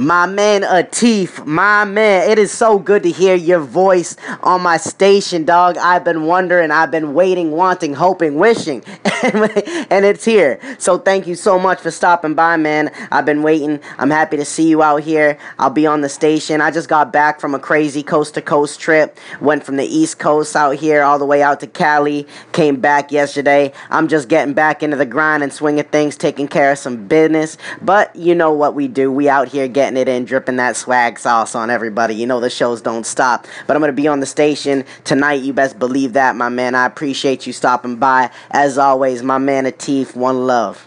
My man Atif, my man, it is so good to hear your voice on my station, dog. I've been wondering, I've been waiting, wanting, hoping, wishing, and it's here. So thank you so much for stopping by, man. I've been waiting. I'm happy to see you out here. I'll be on the station. I just got back from a crazy coast to coast trip. Went from the East Coast out here all the way out to Cali. Came back yesterday. I'm just getting back into the grind and swinging things, taking care of some business. But you know what we do. We out here getting it in, dripping that swag sauce on everybody. You know the shows don't stop. But I'm to be on the station tonight. You best believe that, my man. I appreciate you stopping by. As always, my man Atif, one love.